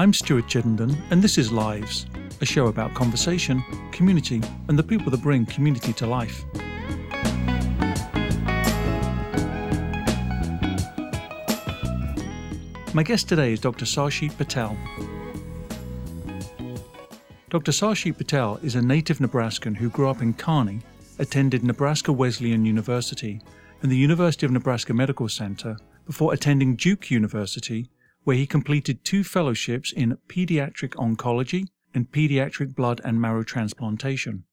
I'm Stuart Chittenden, and this is Lives, a show about conversation, community, and the people that bring community to life. My guest today is Dr. Sachit Patel. Dr. Sachit Patel is a native Nebraskan who grew up in Kearney, attended Nebraska Wesleyan University and the University of Nebraska Medical Center before attending Duke University, where he completed two fellowships in pediatric oncology and pediatric blood and marrow transplantation.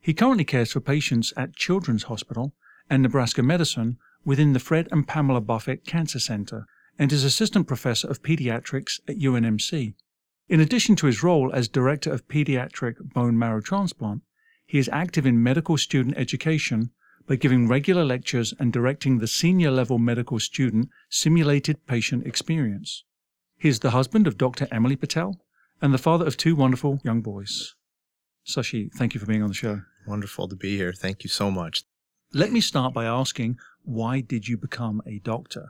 He currently cares for patients at Children's Hospital and Nebraska Medicine within the Fred and Pamela Buffett Cancer Center and is assistant professor of pediatrics at UNMC. In addition to his role as director of pediatric bone marrow transplant, he is active in medical student education by giving regular lectures and directing the senior level medical student simulated patient experience. He is the husband of Dr. Emily Patel and the father of two wonderful young boys. Sashi, thank you for being on the show. Wonderful to be here. Thank you so much. Let me start by asking why did you become a doctor?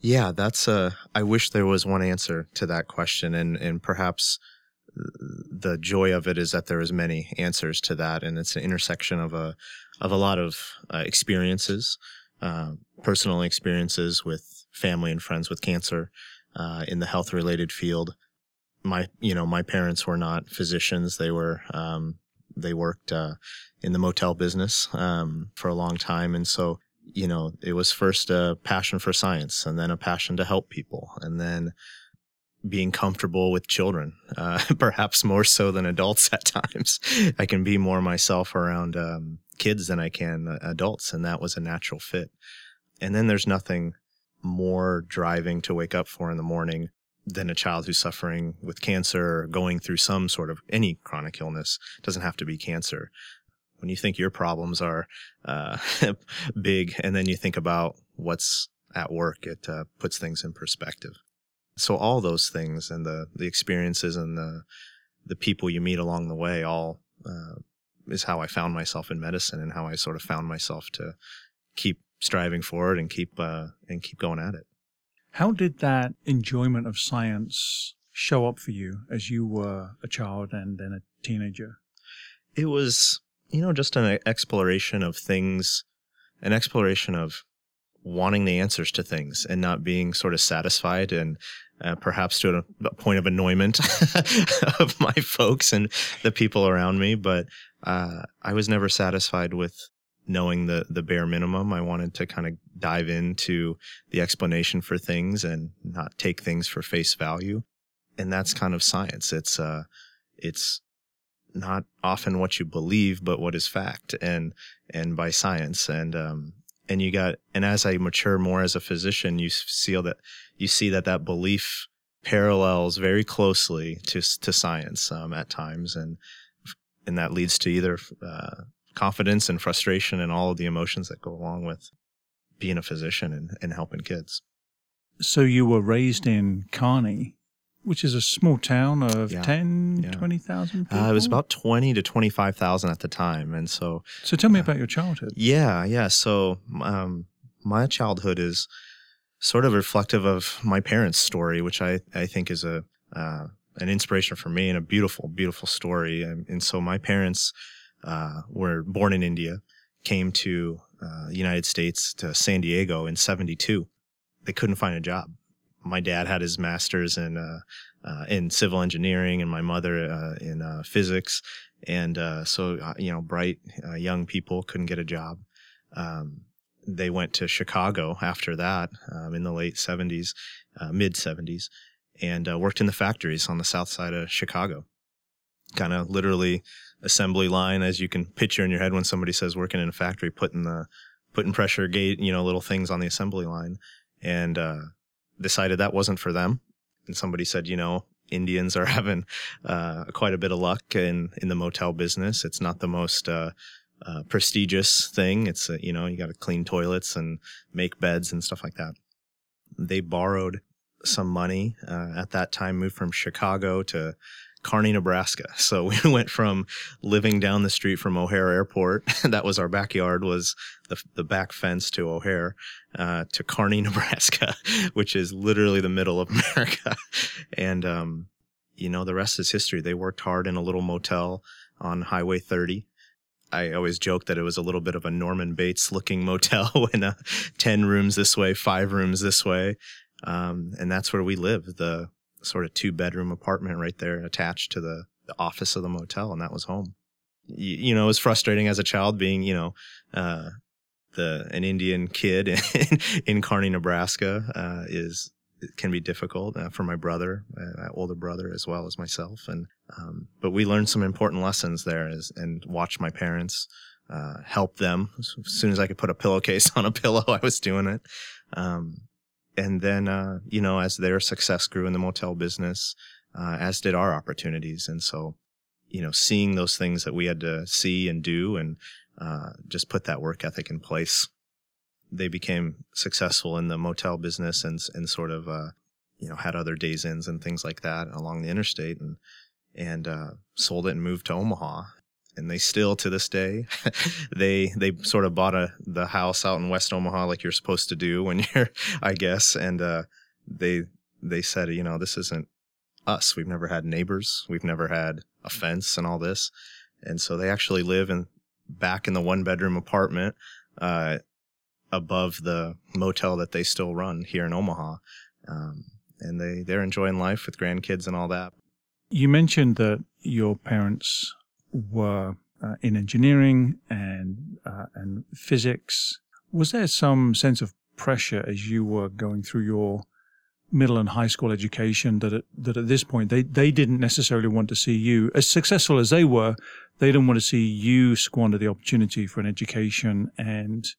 Yeah, that's a. I wish there was one answer to that question, and and perhaps the joy of it is that there is many answers to that, and it's an intersection of a of a lot of uh, experiences, uh, personal experiences with family and friends with cancer, uh, in the health related field. My you know my parents were not physicians; they were um, they worked uh, in the motel business um, for a long time, and so you know, it was first a passion for science and then a passion to help people and then being comfortable with children, uh, perhaps more so than adults at times. I can be more myself around um, kids than I can adults, and that was a natural fit. And then there's nothing more driving to wake up for in the morning than a child who's suffering with cancer or going through some sort of any chronic illness. It doesn't have to be cancer when you think your problems are uh, big and then you think about what's at work, it uh, puts things in perspective. So all those things and the the experiences and the the people you meet along the way all uh, is how I found myself in medicine and how I sort of found myself to keep striving forward and keep uh, and keep going at it. How did that enjoyment of science show up for you as you were a child and then a teenager? It was you know, just an exploration of things, an exploration of wanting the answers to things and not being sort of satisfied and uh, perhaps to a, a, point of annoyment of my folks and the people around me. But uh, I was never satisfied with knowing the the bare minimum. I wanted to kind of dive into the explanation for things and not take things for face value. And that's kind of science. It's uh, it's not often what you believe, but what is fact and, and by science. And, um, and you got, and as I mature more as a physician, you feel that, you see that that belief parallels very closely to, to science, um, at times. And, and that leads to either, uh, confidence and frustration and all of the emotions that go along with being a physician and, and helping kids. So you were raised in Kearney which is a small town of yeah. 10, yeah. 20,000 uh, it was about 20 to 25,000 at the time. And so. So tell me uh, about your childhood. Yeah, yeah. So um, my childhood is sort of reflective of my parents' story, which I, I think is a uh, an inspiration for me and a beautiful, beautiful story. And, and so my parents uh, were born in India, came to uh, United States to San Diego in 72. They couldn't find a job my dad had his master's in uh, uh, in civil engineering, and my mother uh, in uh, physics. And uh, so, you know, bright young people couldn't get a job. Um, they went to Chicago after that um, in the late 70s, mid 70s, and worked in the factories on the south side of Chicago. Kind of literally assembly line, as you can picture in your head when somebody says working in a factory, putting the putting pressure gate, you know, little things on the assembly line. And decided that wasn't for them. And somebody said, you know, Indians are having uh, quite a bit of luck in, in the motel business. It's not the most uh, uh, prestigious thing. It's, uh, you know, you got to clean toilets and make beds and stuff like that. They borrowed some money uh, at that time, moved from Chicago to Kearney, Nebraska. So we went from living down the street from O'Hare Airport, that was our backyard, was the, the back fence to O'Hare, uh, to Kearney, Nebraska, which is literally the middle of America. and, um, you know, the rest is history. They worked hard in a little motel on Highway 30. I always joke that it was a little bit of a Norman Bates looking motel in a 10 rooms this way, five rooms this way. Um, and that's where we live. The sort of two bedroom apartment right there attached to the, the office of the motel. And that was home. You, you, know, it was frustrating as a child being, you know, uh, the, an Indian kid in, in Kearney, Nebraska, uh, is, can be difficult uh, for my brother, uh, older brother, as well as myself. And um, but we learned some important lessons there, as, and watched my parents uh, help them. As soon as I could put a pillowcase on a pillow, I was doing it. Um, and then uh, you know, as their success grew in the motel business, uh, as did our opportunities, and so you know, seeing those things that we had to see and do, and uh, just put that work ethic in place they became successful in the motel business and and sort of uh, you know had other Days Inns and things like that along the interstate and and uh, sold it and moved to Omaha. And they still to this day, they they sort of bought a the house out in West Omaha like you're supposed to do when you're, I guess. And uh, they they said, you know, this isn't us. We've never had neighbors. We've never had a fence and all this. And so they actually live in back in the one bedroom apartment uh, above the motel that they still run here in Omaha. Um, and they, they're enjoying life with grandkids and all that. You mentioned that your parents were uh, in engineering and, uh, and physics. Was there some sense of pressure as you were going through your middle and high school education that at, that at this point they, they didn't necessarily want to see you as successful as they were they didn't want to see you squander the opportunity for an education and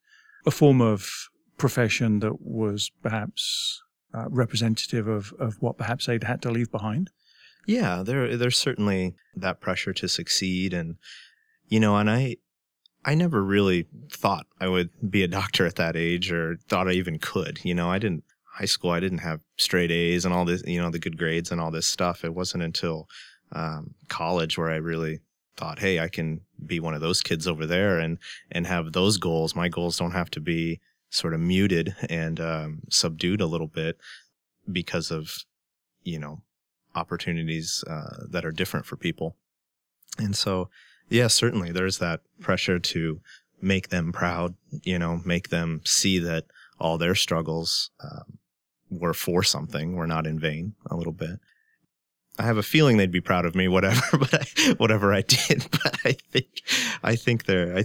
a form of profession that was perhaps uh, representative of, of what perhaps they'd had to leave behind? Yeah, there there's certainly that pressure to succeed, and you know, and I I never really thought I would be a doctor at that age, or thought I even could. You know, I didn't high school. I didn't have straight A's and all this, you know, the good grades and all this stuff. It wasn't until um, college where I really thought, hey, I can be one of those kids over there and and have those goals. My goals don't have to be sort of muted and um, subdued a little bit because of you know opportunities uh, that are different for people. And so, yeah, certainly there's that pressure to make them proud. You know, make them see that all their struggles um, were for something, were not in vain. A little bit. I have a feeling they'd be proud of me, whatever, but I, whatever I did. But I think, I think they're, I,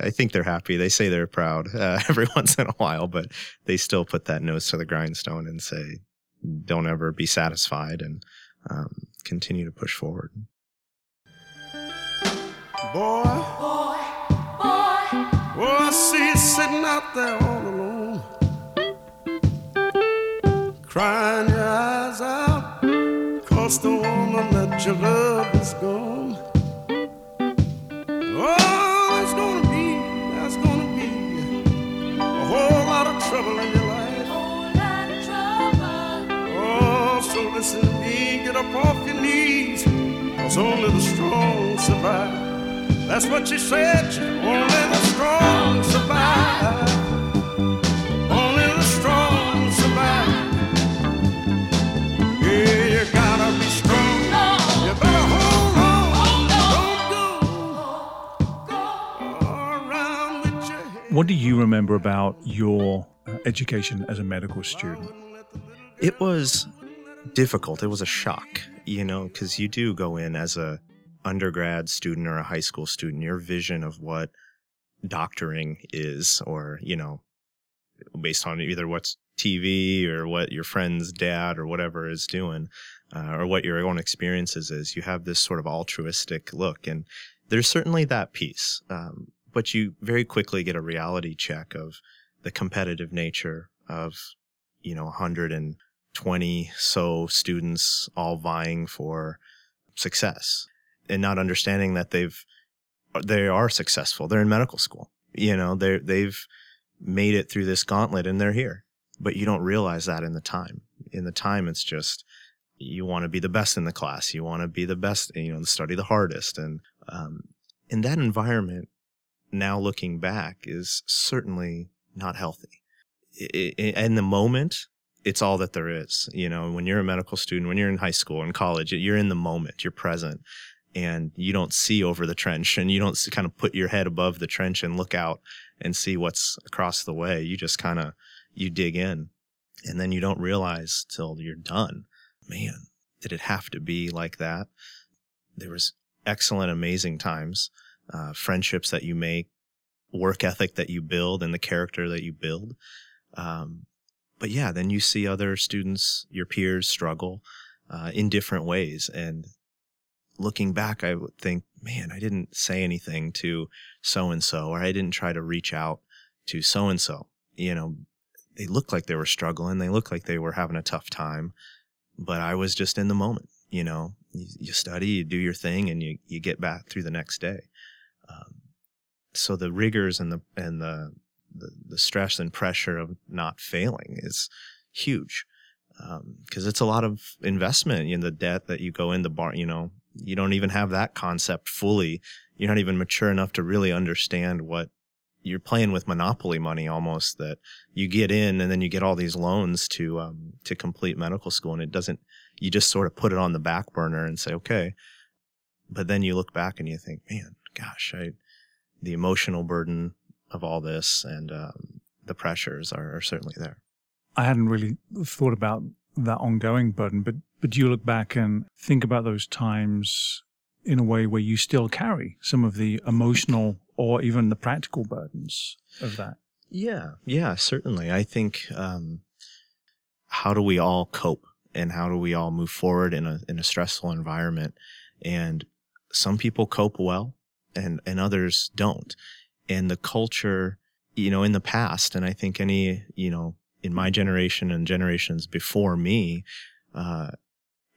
I think they're happy. They say they're proud uh, every once in a while, but they still put that nose to the grindstone and say, "Don't ever be satisfied," and um, continue to push forward. Boy, boy, boy, boy, I see you sitting out there all alone, crying your eyes out. Cause the woman that you love is gone. Cause only the strong survive. That's what she said, only the strong survive. What do you remember about your uh, education as a medical student? It was difficult. It was a shock, you know, because you do go in as a undergrad student or a high school student. Your vision of what doctoring is, or you know, based on either what's TV or what your friend's dad or whatever is doing, uh, or what your own experiences is, you have this sort of altruistic look, and there's certainly that piece. Um, but you very quickly get a reality check of the competitive nature of, you know, 120 so students all vying for success and not understanding that they've, they are successful. They're in medical school. You know, they they've made it through this gauntlet and they're here. But you don't realize that in the time. In the time, it's just, you want to be the best in the class. You want to be the best, you know, study the hardest. And um, in that environment, now looking back, is certainly not healthy. In the moment, it's all that there is. You know, when you're a medical student, when you're in high school and college, you're in the moment, you're present, and you don't see over the trench and you don't kind of put your head above the trench and look out and see what's across the way. You just kind of, you dig in and then you don't realize till you're done man, did it have to be like that? There was excellent, amazing times, uh, friendships that you make, work ethic that you build, and the character that you build. Um, but yeah, then you see other students, your peers, struggle uh, in different ways. And looking back, I would think, man, I didn't say anything to so and so, or I didn't try to reach out to so and so. You know, they looked like they were struggling. They looked like they were having a tough time but I was just in the moment. You know, you, you study, you do your thing, and you you get back through the next day. Um, so the rigors and the and the, the, the stress and pressure of not failing is huge because um, it's a lot of investment in the debt that you go into bar. You know, you don't even have that concept fully. You're not even mature enough to really understand what you're playing with monopoly money almost that you get in and then you get all these loans to um, to complete medical school and it doesn't you just sort of put it on the back burner and say okay but then you look back and you think man gosh I the emotional burden of all this and um, the pressures are, are certainly there I hadn't really thought about that ongoing burden but but you look back and think about those times in a way where you still carry some of the emotional or even the practical burdens of that. Yeah, yeah, certainly. I think um, how do we all cope and how do we all move forward in a in a stressful environment? And some people cope well, and and others don't. And the culture, you know, in the past, and I think any, you know, in my generation and generations before me, uh,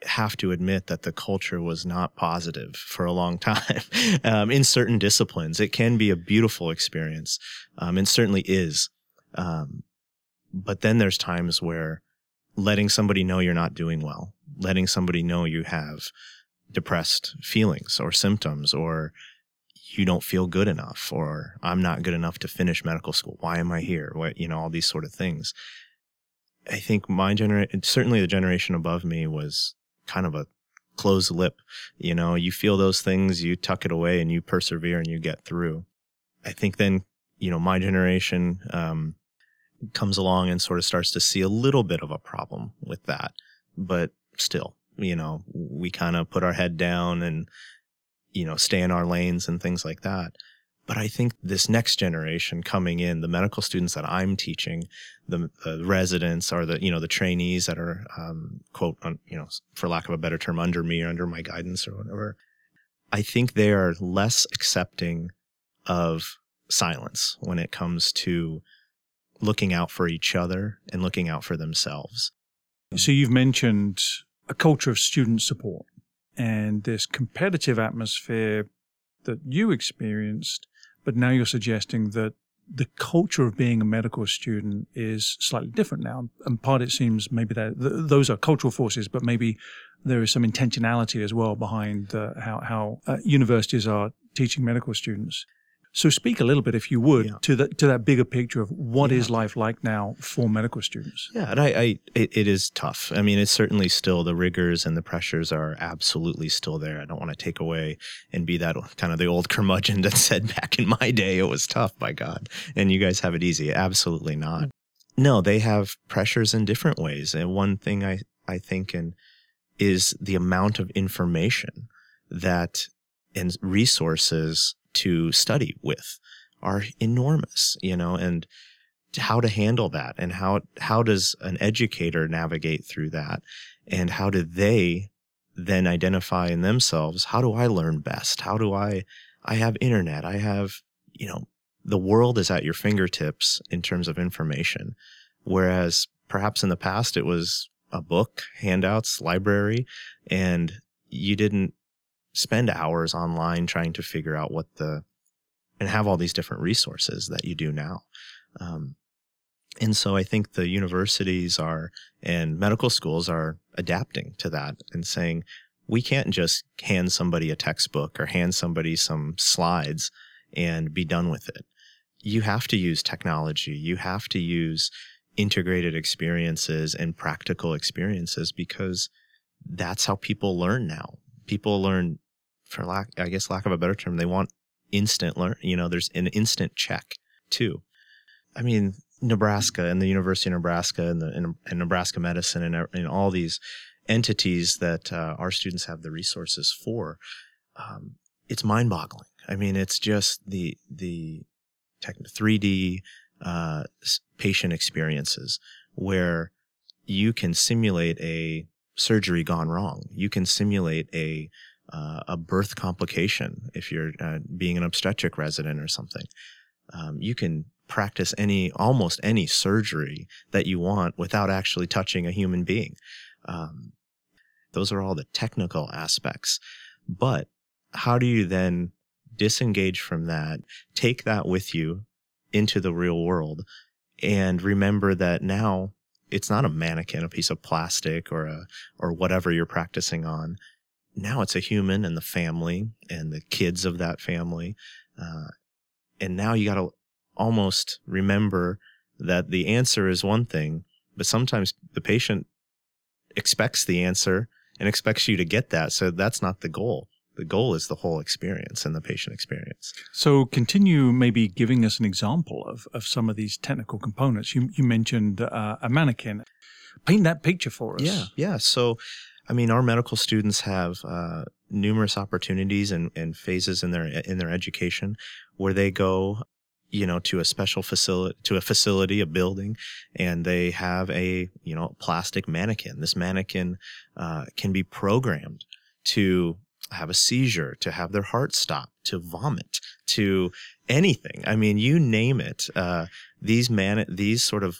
have to admit that the culture was not positive for a long time um, in certain disciplines. It can be a beautiful experience, um, and certainly is. Um, but then there's times where letting somebody know you're not doing well, letting somebody know you have depressed feelings or symptoms, or you don't feel good enough, or I'm not good enough to finish medical school. Why am I here? What, you know, all these sort of things. I think my generation, certainly the generation above me was kind of a closed lip. You know, you feel those things, you tuck it away and you persevere and you get through. I think then, you know, my generation, um, comes along and sort of starts to see a little bit of a problem with that. But still, you know, we kind of put our head down and, you know, stay in our lanes and things like that. But I think this next generation coming in, the medical students that I'm teaching, the, residents or the, you know, the trainees that are, um, quote, un, you know, for lack of a better term, under me or under my guidance or whatever, I think they are less accepting of silence when it comes to looking out for each other and looking out for themselves. So you've mentioned a culture of student support and this competitive atmosphere that you experienced but now you're suggesting that the culture of being a medical student is slightly different now. And part it seems maybe that th- those are cultural forces, but maybe there is some intentionality as well behind uh, how, how uh, universities are teaching medical students. So speak a little bit, if you would, yeah. to that to that bigger picture of what yeah. is life like now for medical students. Yeah, and I, I it, it is tough. I mean, it's certainly still the rigors and the pressures are absolutely still there. I don't want to take away and be that kind of the old curmudgeon that said back in my day it was tough. By God, and you guys have it easy. Absolutely not. No, they have pressures in different ways. And one thing I I think and is the amount of information that and resources to study with are enormous, you know, and how to handle that and how, how does an educator navigate through that? And how do they then identify in themselves, how do I learn best? How do I, I have internet. I have, you know, the world is at your fingertips in terms of information. Whereas perhaps in the past it was a book, handouts, library, and you didn't spend hours online trying to figure out what the and have all these different resources that you do now. Um, and so I think the universities are and medical schools are adapting to that and saying, we can't just hand somebody a textbook or hand somebody some slides and be done with it. You have to use technology. You have to use integrated experiences and practical experiences because that's how people learn now. People learn for lack, I guess, lack of a better term, they want instant learn. You know, there's an instant check too. I mean, Nebraska and the University of Nebraska and the and, and Nebraska Medicine and, and all these entities that uh, our students have the resources for. Um, it's mind-boggling. I mean, it's just the the tech, 3D uh, patient experiences where you can simulate a surgery gone wrong. You can simulate a uh, a birth complication if you're uh, being an obstetric resident or something. Um, you can practice any almost any surgery that you want without actually touching a human being. Um, those are all the technical aspects. But how do you then disengage from that, take that with you into the real world, and remember that now it's not a mannequin, a piece of plastic, or a or whatever you're practicing on. Now it's a human and the family and the kids of that family, uh, and now you got to almost remember that the answer is one thing, but sometimes the patient expects the answer and expects you to get that. So that's not the goal. The goal is the whole experience and the patient experience. So continue maybe giving us an example of, of some of these technical components. You, you mentioned uh, a mannequin. Paint that picture for us. Yeah, yeah. So, I mean, our medical students have uh, numerous opportunities and, and phases in their in their education where they go you know, to a special facility, to a facility, a building, and they have a, you know, plastic mannequin. This mannequin, uh, can be programmed to have a seizure, to have their heart stop, to vomit, to anything. I mean, you name it. Uh, these man, these sort of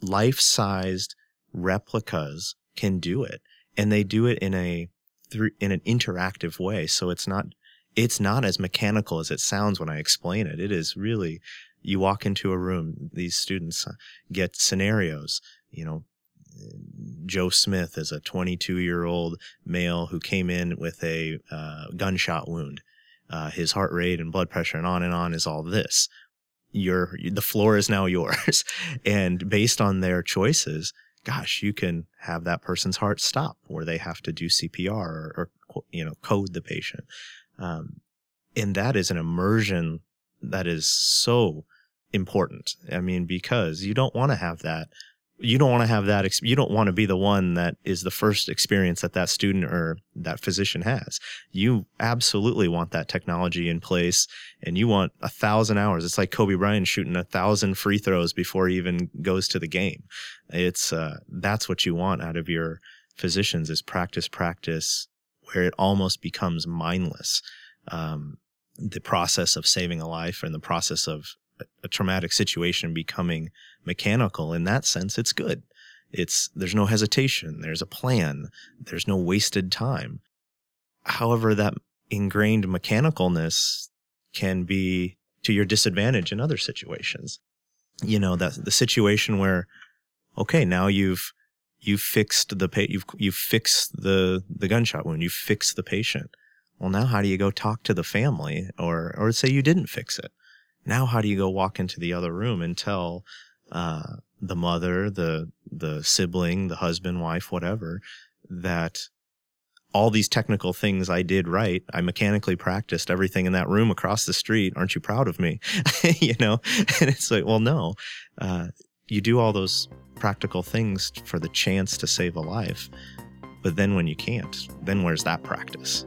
life-sized replicas can do it, and they do it in a through in an interactive way. So it's not it's not as mechanical as it sounds when I explain it. It is really, you walk into a room, these students uh, get scenarios, you know, Joe Smith is a 22 year old male who came in with a uh, gunshot wound. Uh, his heart rate and blood pressure and on and on is all this. Your the floor is now yours, and based on their choices, gosh, you can have that person's heart stop where they have to do CPR or, or you know code the patient. Um, and that is an immersion that is so important. I mean, because you don't want to have that. You don't want to have that. you don't want to be the one that is the first experience that that student or that physician has. You absolutely want that technology in place and you want a thousand hours. It's like Kobe Bryant shooting a thousand free throws before he even goes to the game. It's, uh, that's what you want out of your physicians is practice, practice, where it almost becomes mindless. Um, the process of saving a life and the process of a, a traumatic situation becoming mechanical in that sense, it's good. It's, there's no hesitation. There's a plan. There's no wasted time. However, that ingrained mechanicalness can be to your disadvantage in other situations. You know, that the situation where, okay, now you've you fixed the pa- you've you've fixed the the gunshot wound. You fixed the patient. Well, now how do you go talk to the family, or or say you didn't fix it? Now how do you go walk into the other room and tell uh, the mother, the the sibling, the husband, wife, whatever, that all these technical things I did right. I mechanically practiced everything in that room across the street. Aren't you proud of me? you know, and it's like, well, no. Uh, you do all those practical things for the chance to save a life. But then when you can't, then where's that practice?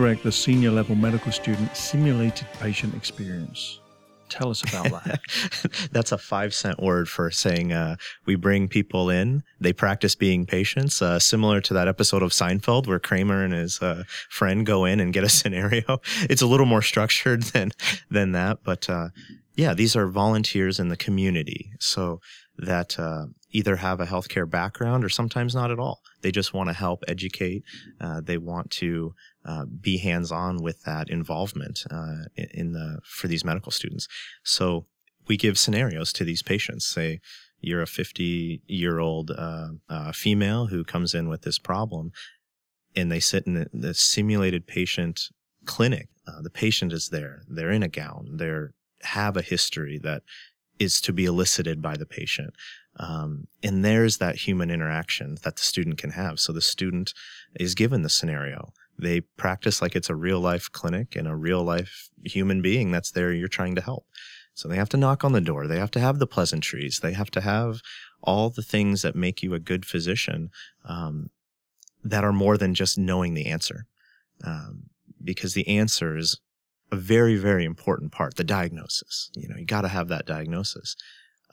Direct the senior level medical student simulated patient experience. Tell us about that. That's a five cent word for saying uh, we bring people in. They practice being patients, uh, similar to that episode of Seinfeld where Kramer and his uh, friend go in and get a scenario. It's a little more structured than than that, but uh, yeah, these are volunteers in the community. So that uh, either have a healthcare background or sometimes not at all. They just want to help educate. Uh, they want to uh, be hands-on with that involvement uh, in the for these medical students. So we give scenarios to these patients. Say you're a 50 year old uh, uh, female who comes in with this problem, and they sit in the, the simulated patient clinic. the patient is there. They're in a gown. They're have a history that is to be elicited by the patient. Um, and there's that human interaction that the student can have. So the student is given the scenario. They practice like it's a real life clinic and a real life human being that's there you're trying to help. So they have to knock on the door. They have to have the pleasantries. They have to have all the things that make you a good physician um, that are more than just knowing the answer. Um, because the answer is a very, very important part, the diagnosis. You know, you got to have that diagnosis.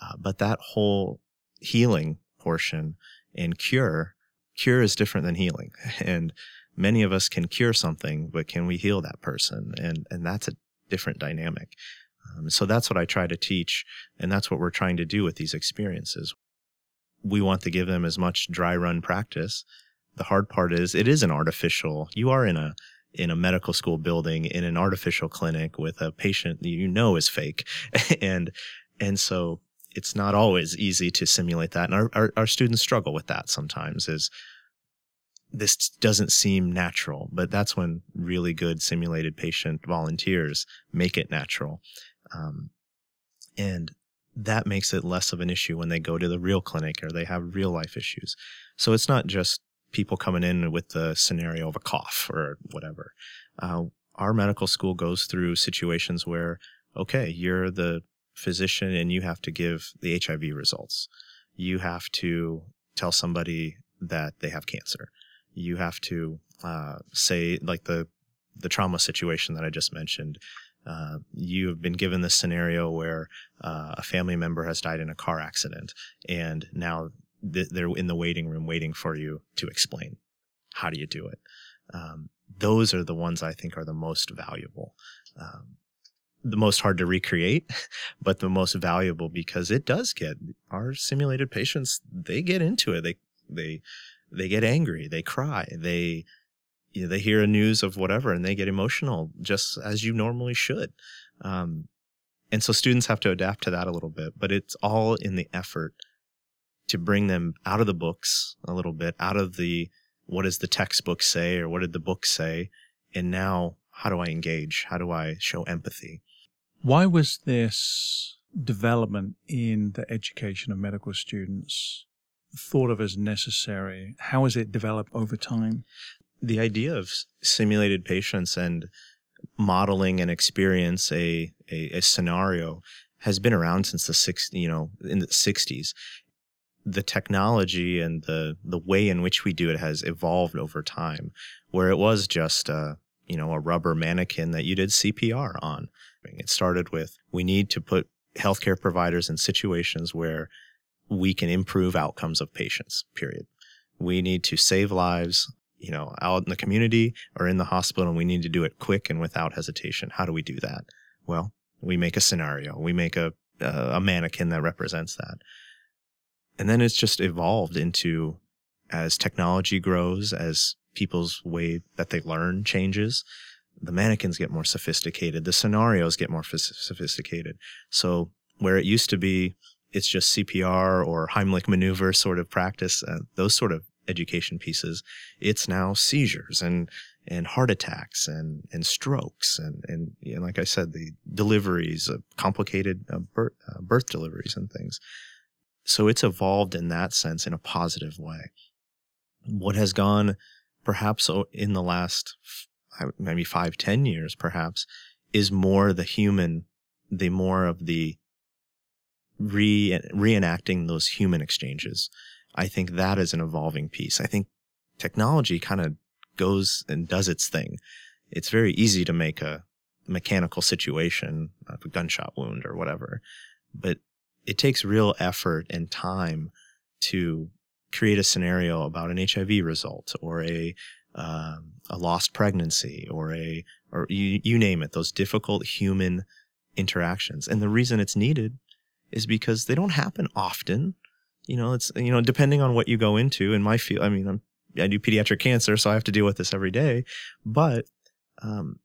Uh, but that whole healing portion and cure, cure is different than healing. And many of us can cure something, but can we heal that person? And, and that's a different dynamic. Um, so that's what I try to teach. And that's what we're trying to do with these experiences. We want to give them as much dry run practice. The hard part is it is an artificial, you are in a, in a medical school building in an artificial clinic with a patient that you know is fake. and, and so it's not always easy to simulate that. And our, our, our students struggle with that sometimes is this doesn't seem natural, but that's when really good simulated patient volunteers make it natural. Um, and that makes it less of an issue when they go to the real clinic or they have real life issues. So it's not just people coming in with the scenario of a cough or whatever. Uh, our medical school goes through situations where, okay, you're the physician and you have to give the HIV results. You have to tell somebody that they have cancer. You have to uh, say, like the the trauma situation that I just mentioned. Uh, you have been given this scenario where uh, a family member has died in a car accident, and now th- they're in the waiting room waiting for you to explain how do you do it. Um, those are the ones I think are the most valuable. Um, the most hard to recreate, but the most valuable because it does get our simulated patients, they get into it. They, they, they get angry. They cry. They, you know, they hear a news of whatever and they get emotional just as you normally should. Um, and so students have to adapt to that a little bit, but it's all in the effort to bring them out of the books a little bit, out of the, what does the textbook say or what did the book say? And now how do I engage? How do I show empathy? Why was this development in the education of medical students thought of as necessary? How has it developed over time? The idea of simulated patients and modeling and experience a, a, a scenario has been around since the six, you know, in the 60s. The technology and the, the way in which we do it has evolved over time, where it was just a, you know, a rubber mannequin that you did CPR on. It started with we need to put healthcare providers in situations where we can improve outcomes of patients, period. We need to save lives, you know, out in the community or in the hospital, and we need to do it quick and without hesitation. How do we do that? Well, we make a scenario. We make a, a mannequin that represents that. And then it's just evolved into as technology grows, as people's way that they learn changes, the mannequins get more sophisticated, the scenarios get more f- sophisticated. So where it used to be, it's just CPR or Heimlich maneuver sort of practice, uh, those sort of education pieces. It's now seizures and and heart attacks and and strokes and and know, like I said, the deliveries, complicated uh, birth, uh, birth deliveries and things. So it's evolved in that sense in a positive way. What has gone perhaps in the last maybe five, ten years perhaps, is more the human, the more of the re reenacting those human exchanges. I think that is an evolving piece. I think technology kind of goes and does its thing. it's very easy to make a mechanical situation, a gunshot wound or whatever, but it takes real effort and time to create a scenario about an HIV result or a um, a lost pregnancy or a or you, you name it those difficult human interactions and the reason it's needed is because they don't happen often. You know it's you know depending on what you go into in my field i mean I'm, i do pediatric cancer so i have to deal with this every day. But um,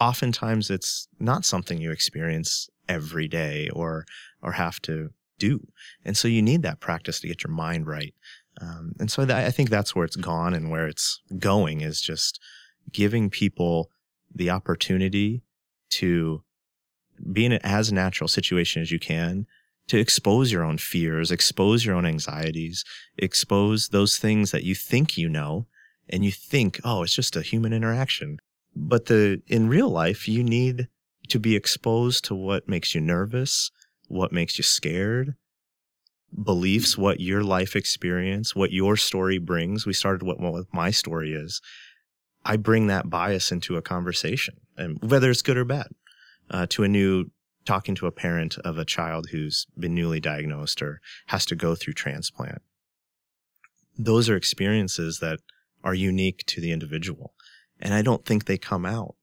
oftentimes it's not something you experience every day or or have to do. And so you need that practice to get your mind right. Um, and so I think that's where it's gone and where it's going is just giving people the opportunity to be in as natural situation as you can to expose your own fears, expose your own anxieties, expose those things that you think you know and you think, oh, it's just a human interaction. But the, in real life, you need to be exposed to what makes you nervous, what makes you scared, beliefs, what your life experience, what your story brings. We started what, what my story is. I bring that bias into a conversation, and whether it's good or bad, uh, to a new talking to a parent of a child who's been newly diagnosed or has to go through transplant. Those are experiences that are unique to the individual. And I don't think they come out.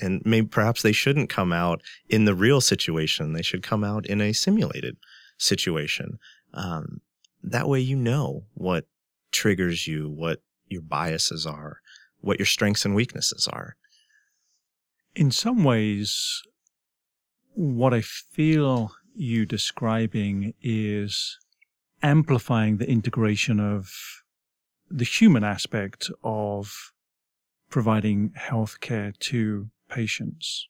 And maybe perhaps they shouldn't come out in the real situation. They should come out in a simulated situation um, that way, you know what triggers you, what your biases are, what your strengths and weaknesses are. In some ways, what I feel you describing is amplifying the integration of the human aspect of providing healthcare to patients,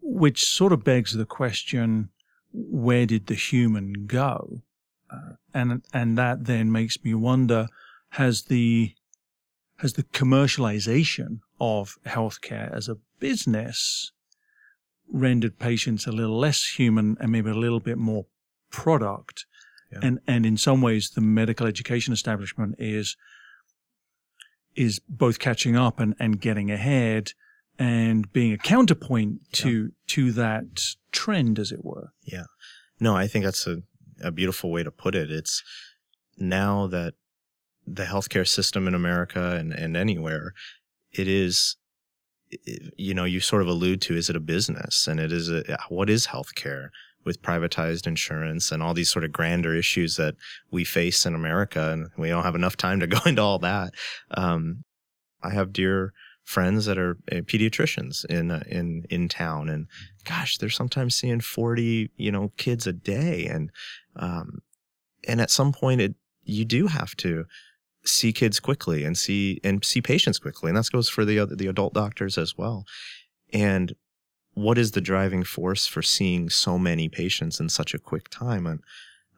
which sort of begs the question where did the human go? Uh, and and that then makes me wonder: has the has the commercialization of healthcare as a business rendered patients a little less human and maybe a little bit more product? Yeah. And and in some ways, the medical education establishment is is both catching up and, and getting ahead and being a counterpoint to yeah. to that trend, as it were. Yeah. No, I think that's a, a beautiful way to put it. It's now that the healthcare system in America and, and anywhere, it is, you know, you sort of allude to, is it a business? And it is a, what is healthcare with privatized insurance and all these sort of grander issues that we face in America? And we don't have enough time to go into all that. Um, I have dear friends that are uh, pediatricians in uh, in in town and gosh they're sometimes seeing 40 you know kids a day and um and at some point it you do have to see kids quickly and see and see patients quickly and that goes for the other the adult doctors as well and what is the driving force for seeing so many patients in such a quick time and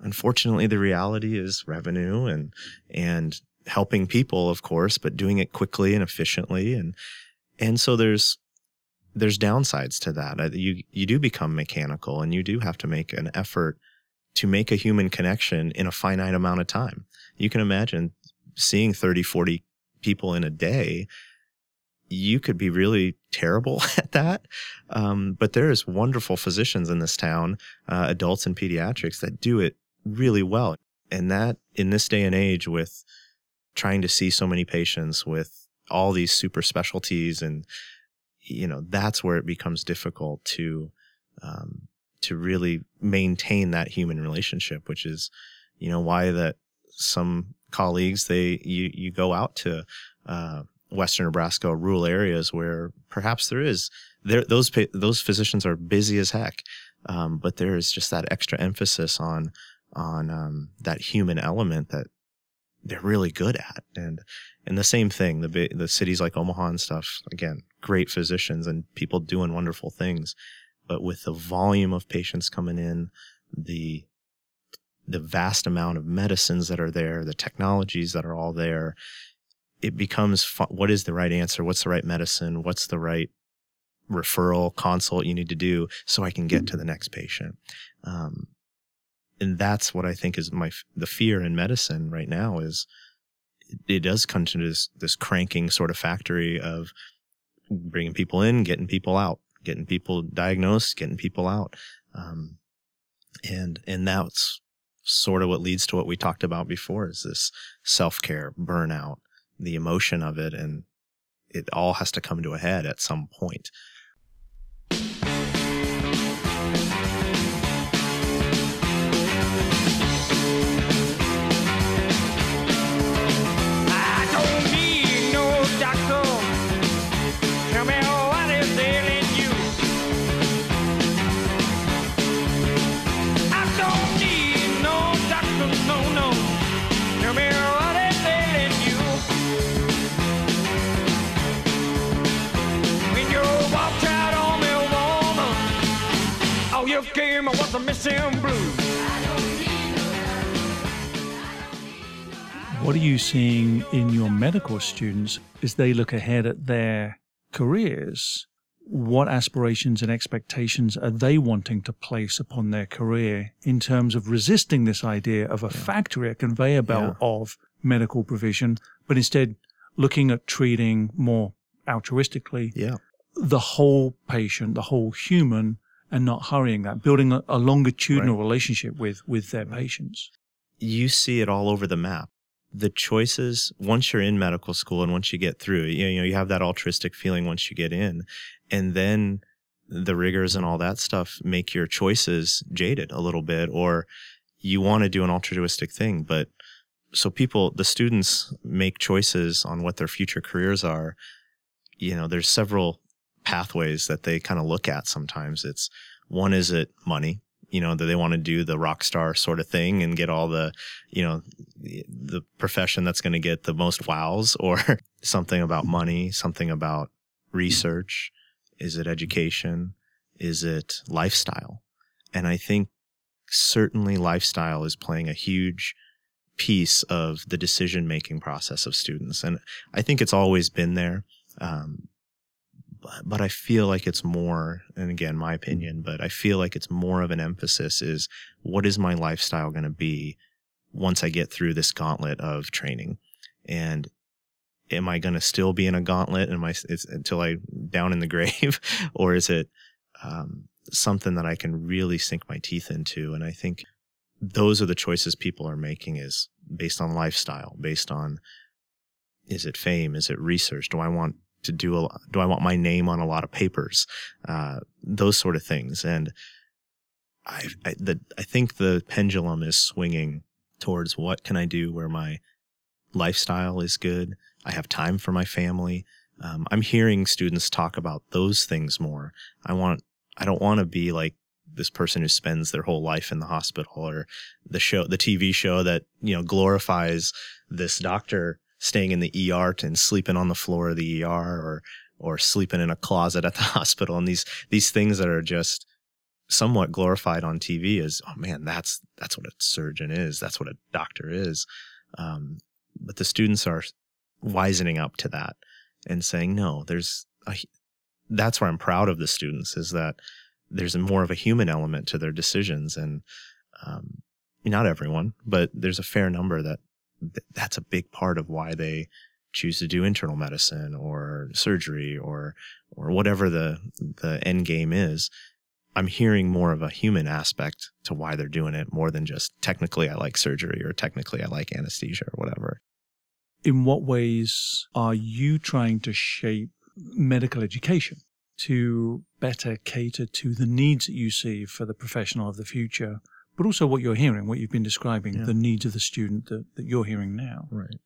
unfortunately the reality is revenue and and helping people, of course, but doing it quickly and efficiently. And, and so there's, there's downsides to that. You, you do become mechanical and you do have to make an effort to make a human connection in a finite amount of time. You can imagine seeing 30, 40 people in a day. You could be really terrible at that. Um, but there's wonderful physicians in this town, uh, adults and pediatrics that do it really well. And that in this day and age with trying to see so many patients with all these super specialties and you know that's where it becomes difficult to um, to really maintain that human relationship which is you know why that some colleagues they you you go out to uh, western nebraska rural areas where perhaps there is there those those physicians are busy as heck um, but there is just that extra emphasis on on um, that human element that they're really good at. And and the same thing, the the cities like Omaha and stuff. Again, great physicians and people doing wonderful things, but with the volume of patients coming in, the the vast amount of medicines that are there, the technologies that are all there, it becomes what is the right answer? What's the right medicine? What's the right referral consult you need to do so I can get to the next patient? Um, and that's what I think is my the fear in medicine right now is it does come to this this cranking sort of factory of bringing people in, getting people out, getting people diagnosed, getting people out, um, and and that's sort of what leads to what we talked about before is this self care, burnout, the emotion of it, and it all has to come to a head at some point. All you gave me was a missing blues. What are you seeing in your medical students as they look ahead at their careers? What aspirations and expectations are they wanting to place upon their career in terms of resisting this idea of a factory, a conveyor belt of medical provision, but instead looking at treating more altruistically Yeah. the whole patient, the whole human, and not hurrying that, building a, a longitudinal relationship with with their patients. you see it all over the map. The choices once you're in medical school and once you get through, you know, you have that altruistic feeling once you get in, and then the rigors and all that stuff make your choices jaded a little bit, or you want to do an altruistic thing, but so people, the students make choices on what their future careers are. You know, there's several pathways that they kind of look at sometimes. It's one is it money, you know, that they want to do the rock star sort of thing and get all the, you know, the, the profession that's going to get the most wows or something about money, something about research. Is it education? Is it lifestyle? And I think certainly lifestyle is playing a huge piece of the decision making process of students. And I think it's always been there. Um, but, I feel like it's more, and again, my opinion, but I feel like it's more of an emphasis is what is my lifestyle going to be once I get through this gauntlet of training? And am I going to still be in a gauntlet am I, it's, until I down in the grave? or is it, um, something that I can really sink my teeth into? And I think those are the choices people are making is based on lifestyle, based on, is it fame? Is it research? Do I want to do a, do I want my name on a lot of papers? Uh, those sort of things. And I, I, the, I think the pendulum is swinging towards what can I do where my lifestyle is good. I have time for my family. Um, I'm hearing students talk about those things more. I want, I don't want to be like this person who spends their whole life in the hospital or the show, the TV show that, you know, glorifies this doctor staying in the ER and sleeping on the floor of the ER or, or sleeping in a closet at the hospital. And these, these things that are just somewhat glorified on TV is, oh man, that's, that's what a surgeon is. That's what a doctor is. Um, but the students are wisening up to that and saying, no, there's a, that's where I'm proud of the students is that there's more of a human element to their decisions. And, um, not everyone, but there's a fair number that th- that's a big part of why they choose to do internal medicine or surgery or, or whatever the, the end game is. I'm hearing more of a human aspect to why they're doing it more than just technically I like surgery or technically I like anesthesia or whatever. In what ways are you trying to shape medical education to better cater to the needs that you see for the professional of the future, but also what you're hearing, what you've been describing, Yeah. the needs of the student that, that you're hearing now? Right.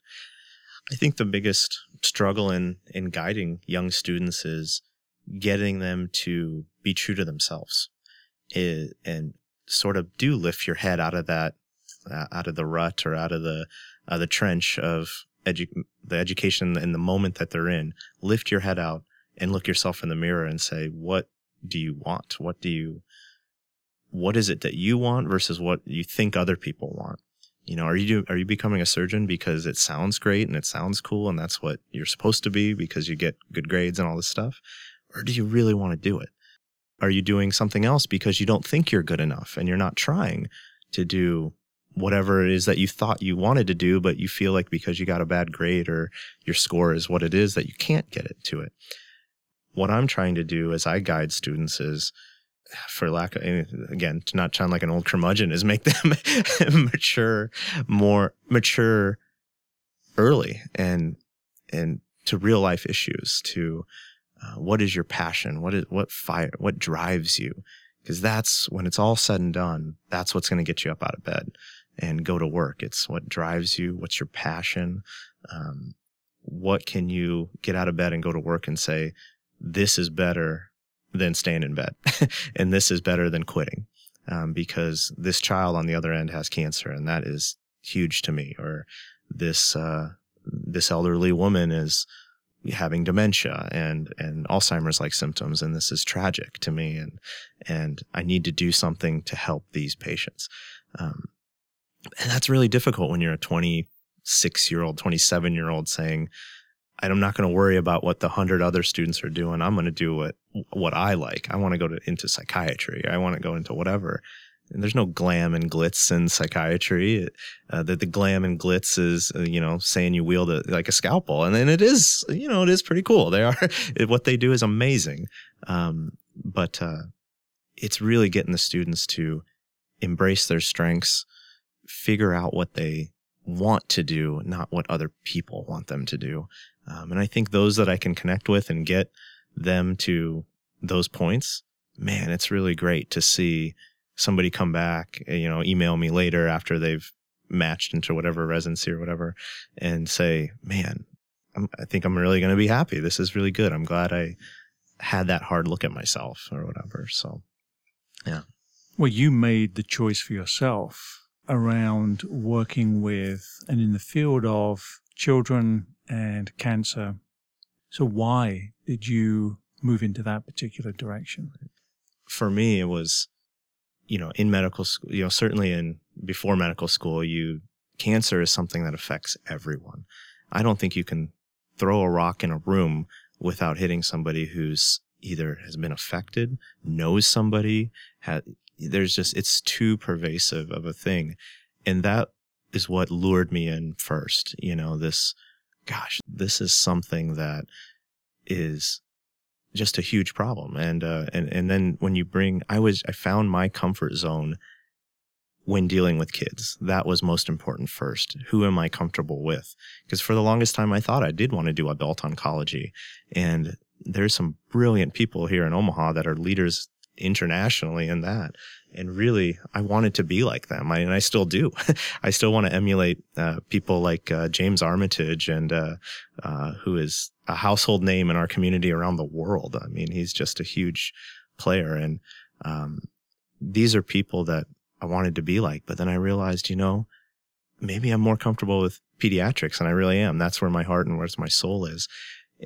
I think the biggest struggle in, in guiding young students is getting them to be true to themselves i- and sort of do lift your head out of that, uh, out of the rut or out of the, uh, the trench of edu- the education and the moment that they're in. Lift your head out and look yourself in the mirror and say, what do you want? What do you, what is it that you want versus what you think other people want? You know, are you are you becoming a surgeon because it sounds great and it sounds cool and that's what you're supposed to be because you get good grades and all this stuff? Or do you really want to do it? Are you doing something else because you don't think you're good enough and you're not trying to do whatever it is that you thought you wanted to do, but you feel like because you got a bad grade or your score is what it is that you can't get it to it. What I'm trying to do as I guide students is, for lack of, again, to not sound like an old curmudgeon, is make them mature more, mature early and, and to real life issues, to uh, what is your passion? What is, what fire, what drives you? Because that's when it's all said and done, that's what's going to get you up out of bed and go to work. It's what drives you. What's your passion? Um, what can you get out of bed and go to work and say, this is better than staying in bed and this is better than quitting. Um, because this child on the other end has cancer and that is huge to me or this, uh, this elderly woman is having dementia and and Alzheimer's like symptoms and this is tragic to me and and I need to do something to help these patients um, and that's really difficult when you're a 26 year old 27 year old saying I'm not going to worry about what the 100 other students are doing I'm going to do what what I like I want to go to, into psychiatry I want to go into whatever and there's no glam and glitz in psychiatry. Uh, the, the glam and glitz is, uh, you know, saying you wield a, like a scalpel. And then it is, you know, it is pretty cool. They are, what they do is amazing. Um, but, uh, it's really getting the students to embrace their strengths, figure out what they want to do, not what other people want them to do. Um, and I think those that I can connect with and get them to those points, man, it's really great to see somebody come back, eh, you know, email me later after they've matched into whatever residency or whatever and say, man, I'm, I think I'm really going to be happy. This is really good. I'm glad I had that hard look at myself or whatever. So, yeah. Well, you made the choice for yourself around working with and in the field of children and cancer. So, why did you move into that particular direction? For me, it was you know, in medical school, you know, certainly in before medical school, you cancer is something that affects everyone. I don't think you can throw a rock in a room without hitting somebody who's either has been affected, knows somebody, had, there's just, it's too pervasive of a thing. And that is what lured me in first. You know, this, gosh, this is something that is just a huge problem. And, uh, and, and then when you bring, I was, I found my comfort zone when dealing with kids. That was most important first. Who am I comfortable with? Because for the longest time, I thought I did want to do adult oncology. And there's some brilliant people here in Omaha that are leaders internationally in that. And really, I wanted to be like them. I, and I still do. I still want to emulate uh, people like uh, James Armitage and uh, uh, who is a household name in our community around the world. I mean, he's just a huge player. And um, these are people that I wanted to be like. But then I realized, you know, maybe I'm more comfortable with pediatrics, and I really am. That's where my heart and where my soul is.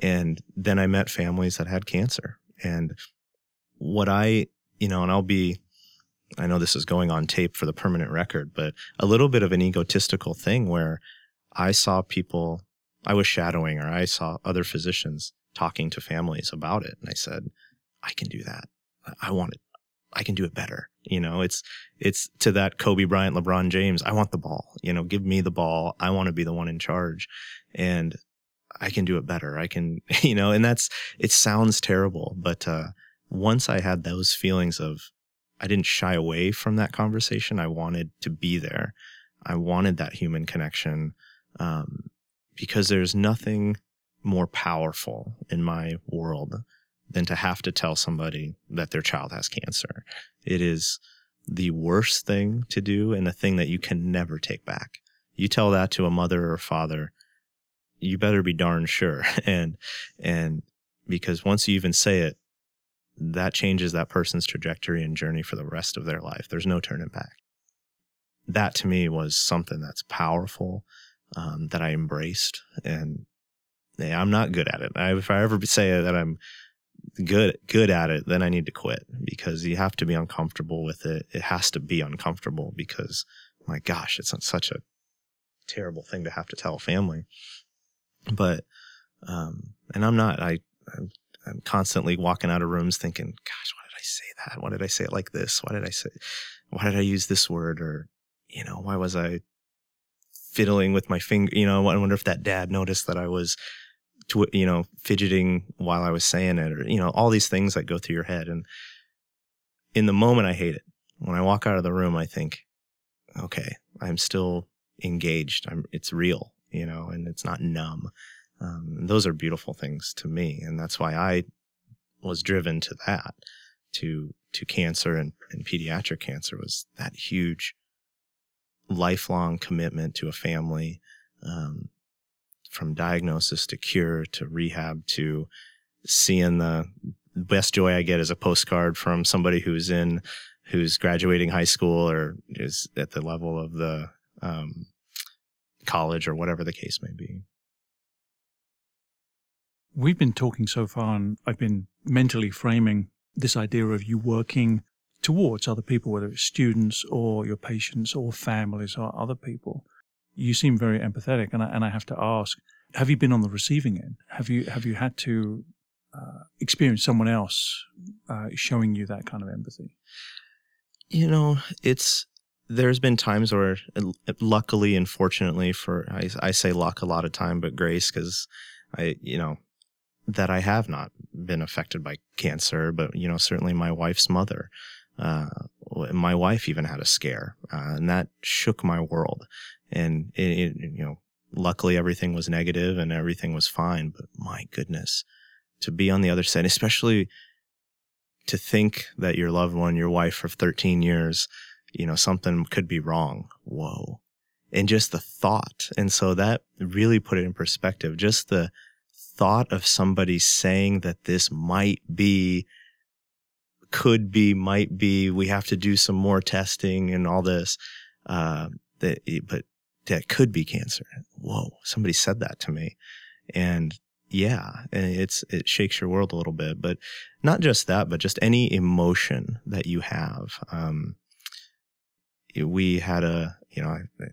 And then I met families that had cancer. And what I, you know, and I'll be, I know this is going on tape for the permanent record, but a little bit of an egotistical thing where I saw people, I was shadowing or I saw other physicians talking to families about it. And I said, I can do that. I want it. I can do it better. You know, it's, it's to that Kobe Bryant, LeBron James. I want the ball, you know, give me the ball. I want to be the one in charge and I can do it better. I can, you know, and that's, it sounds terrible, but, uh, once I had those feelings of, I didn't shy away from that conversation. I wanted to be there. I wanted that human connection. Um, because there's nothing more powerful in my world than to have to tell somebody that their child has cancer. It is the worst thing to do and the thing that you can never take back. You tell that to a mother or father, you better be darn sure. And, and because once you even say it, that changes that person's trajectory and journey for the rest of their life. There's no turning back. That to me was something that's powerful, um, that I embraced. And yeah, I'm not good at it. I, if I ever say that I'm good, good at it, then I need to quit because you have to be uncomfortable with it. It has to be uncomfortable because my gosh, it's such a terrible thing to have to tell family. But, um, and I'm not, I, I'm I'm constantly walking out of rooms thinking, gosh, why did I say that? Why did I say it like this? Why did I say, why did I use this word? Or, you know, why was I fiddling with my finger? You know, I wonder if that dad noticed that I was, you know, fidgeting while I was saying it, or you know, all these things that go through your head. And in the moment, I hate it. When I walk out of the room, I think, okay, I'm still engaged. I'm, it's real, you know, and it's not numb. Um, those are beautiful things to me, and that's why I was driven to that, to to cancer and, and pediatric cancer was that huge lifelong commitment to a family, um, from diagnosis to cure to rehab to seeing the best joy I get is a postcard from somebody who's in, who's graduating high school or is at the level of the, um, college or whatever the case may be. We've been talking so far, and I've been mentally framing this idea of you working towards other people, whether it's students or your patients or families or other people. You seem very empathetic, and I, and I have to ask: Have you been on the receiving end? Have you have you had to uh, experience someone else uh, showing you that kind of empathy? You know, it's there's been times where, luckily and fortunately, for I, I say luck a lot of time, but grace because I, you know, that I have not been affected by cancer, but you know, certainly my wife's mother. Uh, my wife even had a scare, uh, and that shook my world. And it, it, you know, luckily everything was negative and everything was fine. But my goodness, to be on the other side, especially to think that your loved one, your wife for 13 years, you know, something could be wrong. Whoa. And just the thought. And so that really put it in perspective. Just the thought of somebody saying that this might be, could be, might be, we have to do some more testing and all this, uh, that, but that could be cancer. Whoa, somebody said that to me. And yeah, and it's, it shakes your world a little bit, but not just that, but just any emotion that you have. Um, we had a, you know, I, I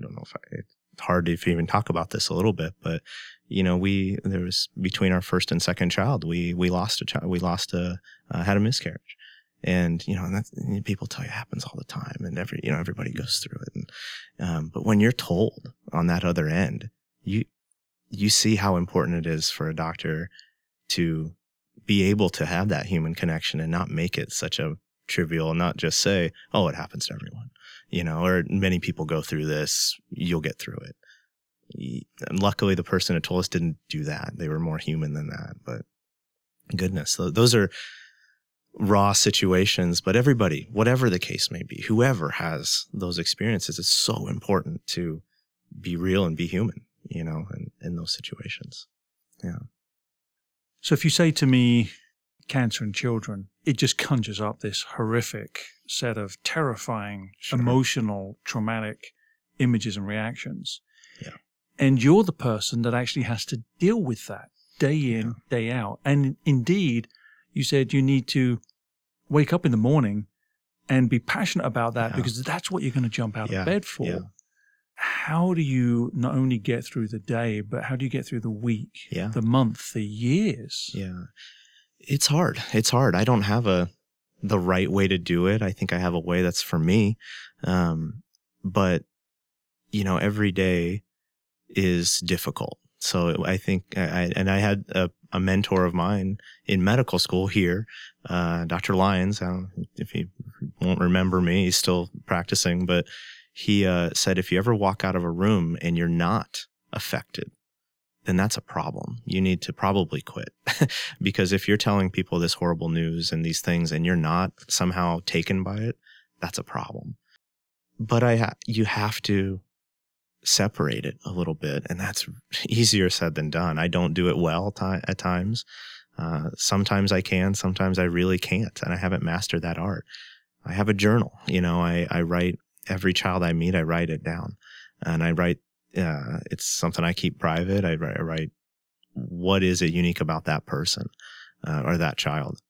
don't know if I, it's hard to even talk about this a little bit, but you know, we there was between our first and second child, we we lost a child, we lost a uh, had a miscarriage, and you know, and that's, people tell you it happens all the time, and every you know everybody goes through it, and um, but when you're told on that other end, you you see how important it is for a doctor to be able to have that human connection and not make it such a trivial, not just say, "Oh, it happens to everyone," you know, or many people go through this, you'll get through it and luckily the person who told us didn't do that. They were more human than that. But goodness, those are raw situations. But everybody, whatever the case may be, whoever has those experiences, it's so important to be real and be human, you know, in, in those situations. Yeah. So if you say to me, cancer in children, it just conjures up this horrific set of terrifying, sure. emotional, traumatic images and reactions. Yeah and you're the person that actually has to deal with that day in, yeah. day out. And indeed, you said you need to wake up in the morning and be passionate about that yeah. because that's what you're going to jump out yeah. of bed for. How do you not only get through the day, but how do you get through the week, the month, the years? Yeah. It's hard. It's hard. I don't have a the right way to do it. I think I have a way that's for me. Um, but you know, every day is difficult. So I think, I, and I had a, a, mentor of mine in medical school here, uh, Dr. Lyons. I don't if he won't remember me, he's still practicing, but he uh, said if you ever walk out of a room and you're not affected, then that's a problem. You need to probably quit because if you're telling people this horrible news and these things and you're not somehow taken by it, that's a problem. But I, ha- you have to separate it a little bit. And that's easier said than done. I don't do it well t- at times. Uh, sometimes I can, sometimes I really can't. And I haven't mastered that art. I have a journal. You know, I, I write every child I meet, I write it down. And I write, uh, it's something I keep private. I write, I write what is it unique about that person uh, or that child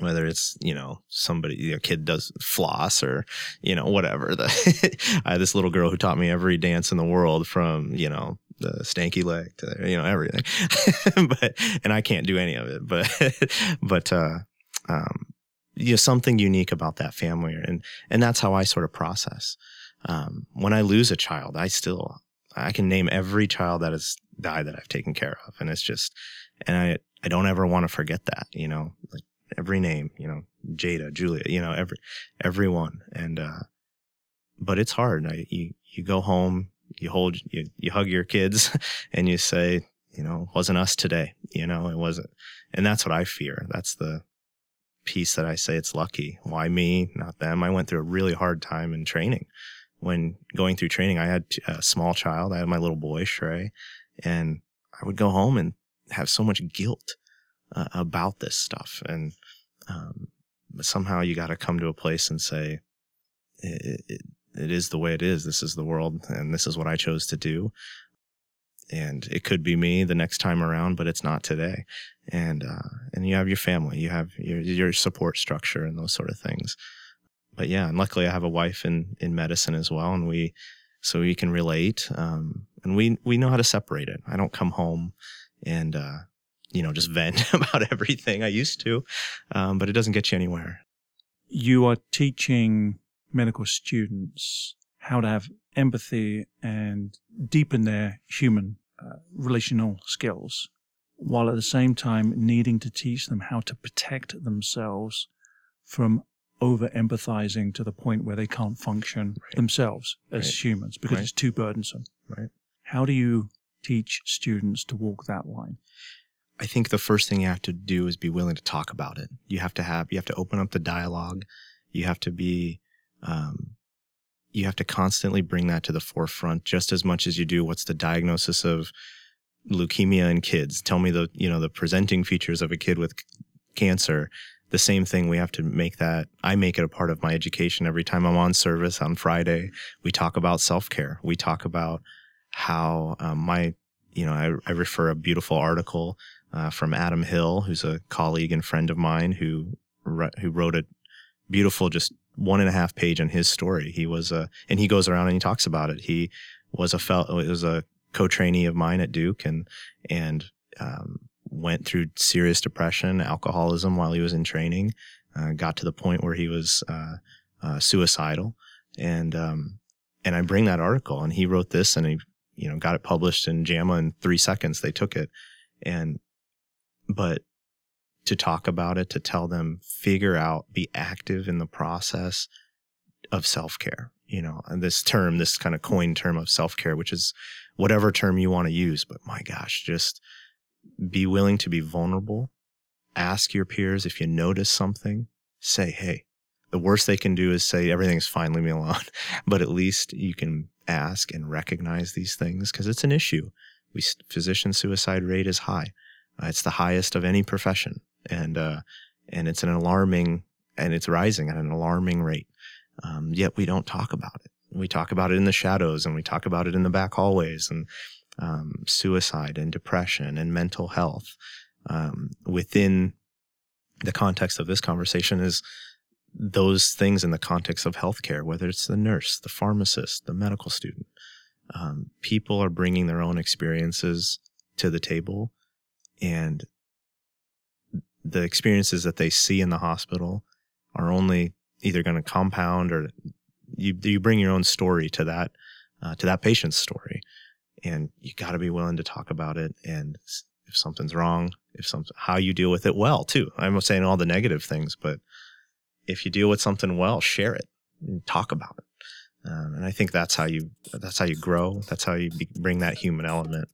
whether it's you know somebody a kid does floss or you know whatever. The i had this little girl who taught me every dance in the world from you know the stanky leg to you know everything. But and i can't do any of it but but uh um you know something unique about that family and and that's how i sort of process. Um, when I lose a child, I still I can name every child that has died that I've taken care of, and it's just, and I I don't ever want to forget that, you know, like every name, you know, Jada, Julia, you know, every everyone, and uh, but it's hard. I, you you go home, you hold, you you hug your kids, and you say, you know, wasn't us today, you know, it wasn't, and that's what I fear. That's the piece that I say it's lucky. Why me, not them? I went through a really hard time in training. When going through training, I had a small child. I had my little boy, Shrey, and I would go home and have so much guilt uh, about this stuff. And um, somehow you got to come to a place and say, it, it, it is the way it is. This is the world, and this is what I chose to do. And it could be me the next time around, but it's not today. And uh, and you have your family, you have your your support structure, and those sort of things. But yeah, and luckily I have a wife in in medicine as well, and we so we can relate. Um, and we we know how to separate it. I don't come home and uh, you know just vent about everything. I used to, um, but it doesn't get you anywhere. You are teaching medical students how to have empathy and deepen their human uh, relational skills, while at the same time needing to teach them how to protect themselves from over empathizing to the point where they can't function Right. themselves as Right. humans because Right. it's too burdensome. Right. How do you teach students to walk that line? I think the first thing you have to do is be willing to talk about it. You have to have, you have to open up the dialogue. You have to be, um, you have to constantly bring that to the forefront just as much as you do what's the diagnosis of leukemia in kids. Tell me the, you know, the presenting features of a kid with cancer. The same thing, we have to make that, I make it a part of my education every time I'm on service on Friday. We talk about self care. We talk about how um, my, you know, I, I refer a beautiful article uh, from Adam Hill, who's a colleague and friend of mine who who wrote a beautiful, just one and a half page on his story. He was a, and he goes around and he talks about it. He was a fellow, was a co-trainee of mine at Duke, and and um, went through serious depression, alcoholism while he was in training. Uh, got to the point where he was uh, uh, suicidal, and um, and I bring that article, and he wrote this, and he you know got it published in JAMA in three seconds. They took it, and but to talk about it, to tell them, figure out, be active in the process of self care. You know, and this term, this kind of coined term of self care, which is whatever term you want to use. But my gosh, just be willing to be vulnerable. Ask your peers if you notice something, say, hey, the worst they can do is say everything's fine, leave me alone. but at least you can ask and recognize these things because it's an issue. We physician suicide rate is high. Uh, it's the highest of any profession, and uh, and it's an alarming and it's rising at an alarming rate. Um, yet we don't talk about it. We talk about it in the shadows, and we talk about it in the back hallways, and um, suicide and depression and mental health um, within the context of this conversation is those things in the context of healthcare, whether it's the nurse, the pharmacist, the medical student. Um, people are bringing their own experiences to the table, and the experiences that they see in the hospital are only either going to compound or you you bring your own story to that uh, to that patient's story, and you got to be willing to talk about it and if something's wrong, if some how you deal with it well too. I'm saying all the negative things, but if you deal with something well, share it and talk about it. Um, and I think that's how you that's how you grow. That's how you be, bring that human element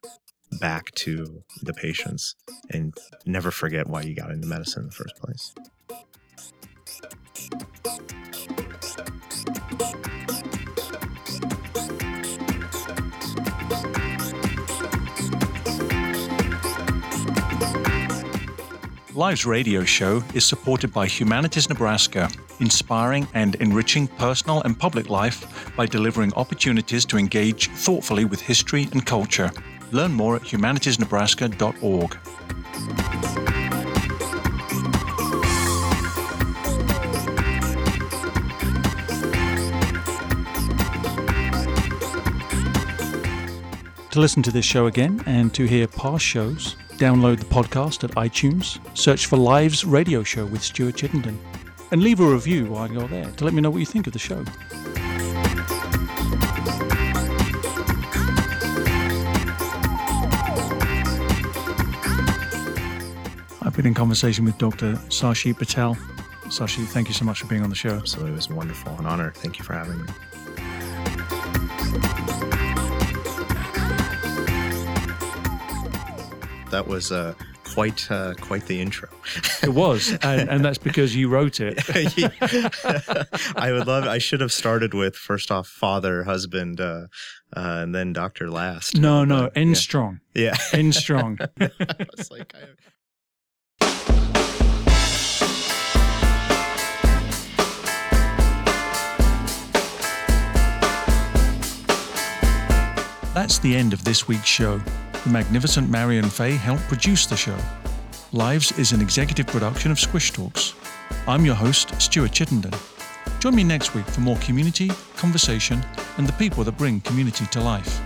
back to the patients and never forget why you got into medicine in the first place. Lives radio show is supported by Humanities Nebraska, inspiring and enriching personal and public life by delivering opportunities to engage thoughtfully with history and culture. Learn more at humanitiesnebraska.org. To listen to this show again and to hear past shows, download the podcast at iTunes, search for Lives Radio Show with Stuart Chittenden, and leave a review while you're there to let me know what you think of the show. In conversation with Dr. Sachit Patel. Sachit, thank you so much for being on the show. Absolutely, it was wonderful, an honor. Thank you for having me. That was uh, quite uh, quite the intro. It was, and, and that's because you wrote it. I would love. I should have started with first off father, husband, uh, uh, and then doctor last. No, no, end yeah. strong, Yeah, end strong. It's like I- That's the end of this week's show. The magnificent Marion Fay helped produce the show. Lives is an executive production of Squish Talks. I'm your host, Stuart Chittenden. Join me next week for more community, conversation, and the people that bring community to life.